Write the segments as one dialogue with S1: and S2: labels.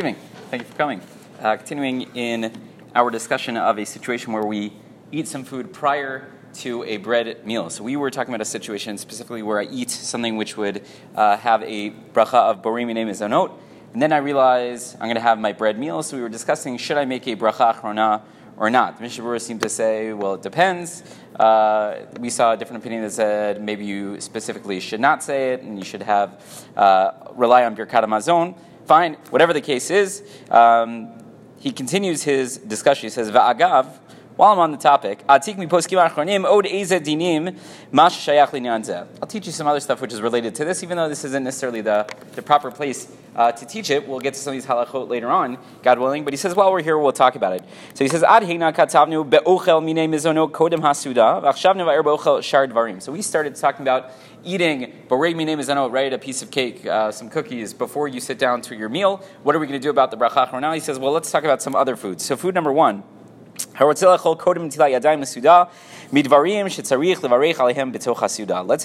S1: Good evening. Thank you for coming. Uh, continuing in our discussion of a situation where we eat some food prior to a bread meal. So we were talking about a situation specifically where I eat something which would uh, have a bracha of borei minei mezonot, and then I realize I'm going to have my bread meal. So we were discussing should I make a bracha achrona or not. The Mishnah seemed to say, well, it depends. Uh, we saw a different opinion that said maybe you specifically should not say it, and you should have uh, rely on birkat hamazon. Fine, whatever the case is, um, he continues his discussion. He says, Va'agav, while I'm on the topic, I'll teach you some other stuff which is related to this, even though this isn't necessarily the, the proper place uh, to teach it. We'll get to some of these halachot later on, God willing. But he says, while we're here, we'll talk about it. So he says, Ad katavnu be'ochel mine mizono kodem. So we started talking about eating right, a piece of cake, uh, some cookies, before you sit down to your meal. What are we going to do about the bracha Now He says, well, let's talk about some other foods. So food number one, Let's say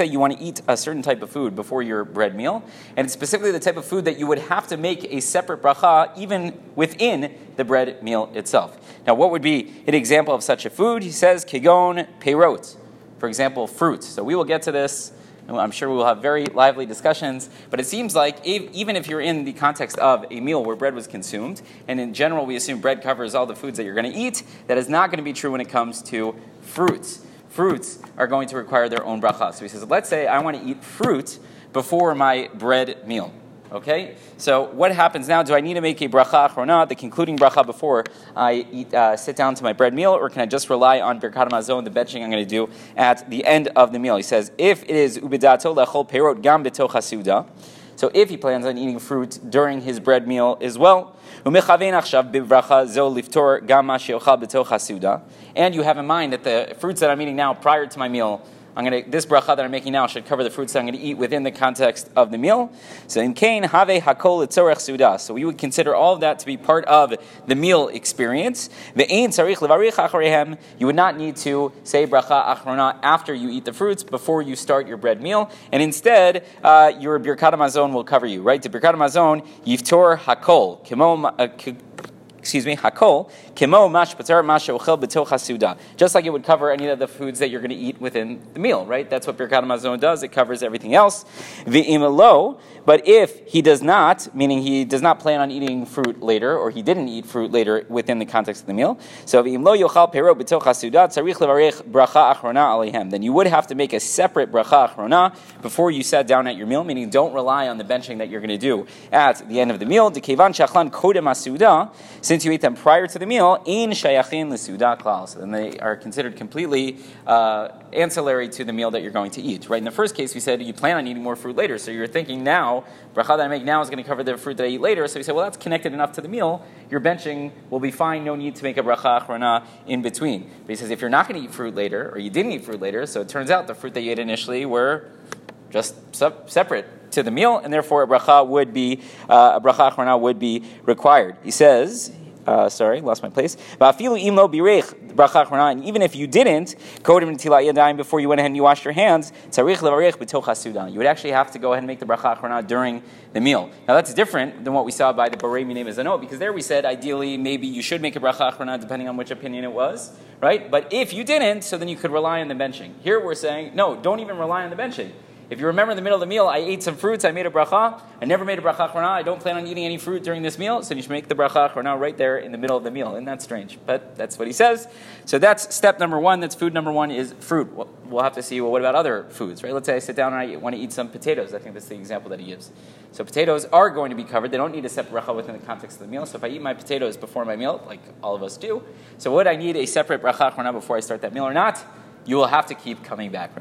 S1: you want to eat a certain type of food before your bread meal, and it's specifically the type of food that you would have to make a separate bracha even within the bread meal itself. Now, what would be an example of such a food? He says, kegon peirot, for example, fruits. So we will get to this I'm sure we will have very lively discussions, but it seems like if, even if you're in the context of a meal where bread was consumed, and in general we assume bread covers all the foods that you're going to eat, that is not going to be true when it comes to fruits. Fruits are going to require their own bracha. So he says, let's say I want to eat fruit before my bread meal. Okay? So what happens now? Do I need to make a bracha or not, the concluding bracha before I eat, uh, sit down to my bread meal, or can I just rely on birkat hamazon, the benching I'm going to do at the end of the meal? He says, if it is ubidato lechol perot gam betoch so if he plans on eating fruit during his bread meal as well, and you have in mind that the fruits that I'm eating now prior to my meal I'm going to, this bracha that I'm making now should cover the fruits that I'm going to eat within the context of the meal. So in kein, have hakol etzorech suda. So we would consider all of that to be part of the meal experience. The ein tzarich levarich. You would not need to say bracha achrona after you eat the fruits before you start your bread meal, and instead uh, your birkat hamazon will cover you. Right? The birkat hamazon yiftor hakol kimo excuse me, hakol, kimo mash patar mash ochel betoch hasuda. Just like it would cover any of the foods that you're going to eat within the meal, right? That's what Birkat Hamazon does. It covers everything else. V'imelo, but if he does not, meaning he does not plan on eating fruit later, or he didn't eat fruit later within the context of the meal, so v'imlo yochal pero betoch hasuda tzarich levarech bracha achrona alehem. Then you would have to make a separate bracha achrona before you sat down at your meal, meaning don't rely on the benching that you're going to do at the end of the meal. Dekevan shachlan kodem asuda, since you ate them prior to the meal, in shayachin l'suda klal. So then they are considered completely uh, ancillary to the meal that you're going to eat. Right? In the first case, we said you plan on eating more fruit later, so you're thinking now bracha that I make now is going to cover the fruit that I eat later. So we say, well, that's connected enough to the meal. Your benching will be fine. No need to make a bracha achrona in between. But he says if you're not going to eat fruit later, or you didn't eat fruit later, so it turns out the fruit that you ate initially were just separate to the meal, and therefore a bracha would be uh, a bracha achrona would be required. He says uh, sorry, lost my place. Even if you didn't, before you went ahead and you washed your hands, you would actually have to go ahead and make the bracha achrona during the meal. Now that's different than what we saw by the Borei Minei Mezonot, because there we said ideally maybe you should make a bracha achrona depending on which opinion it was, right? But if you didn't, so then you could rely on the benching. Here we're saying, no, don't even rely on the benching. If you remember in the middle of the meal, I ate some fruits, I made a bracha. I never made a bracha achrona. I don't plan on eating any fruit during this meal, so you should make the bracha achrona right there in the middle of the meal. Isn't that strange? But that's what he says. So that's step number one. That's food number one is fruit. We'll have to see, well, what about other foods, right? Let's say I sit down and I want to eat some potatoes. I think that's the example that he gives. So potatoes are going to be covered. They don't need a separate bracha within the context of the meal. So if I eat my potatoes before my meal, like all of us do, so would I need a separate bracha achrona before I start that meal or not? You will have to keep coming back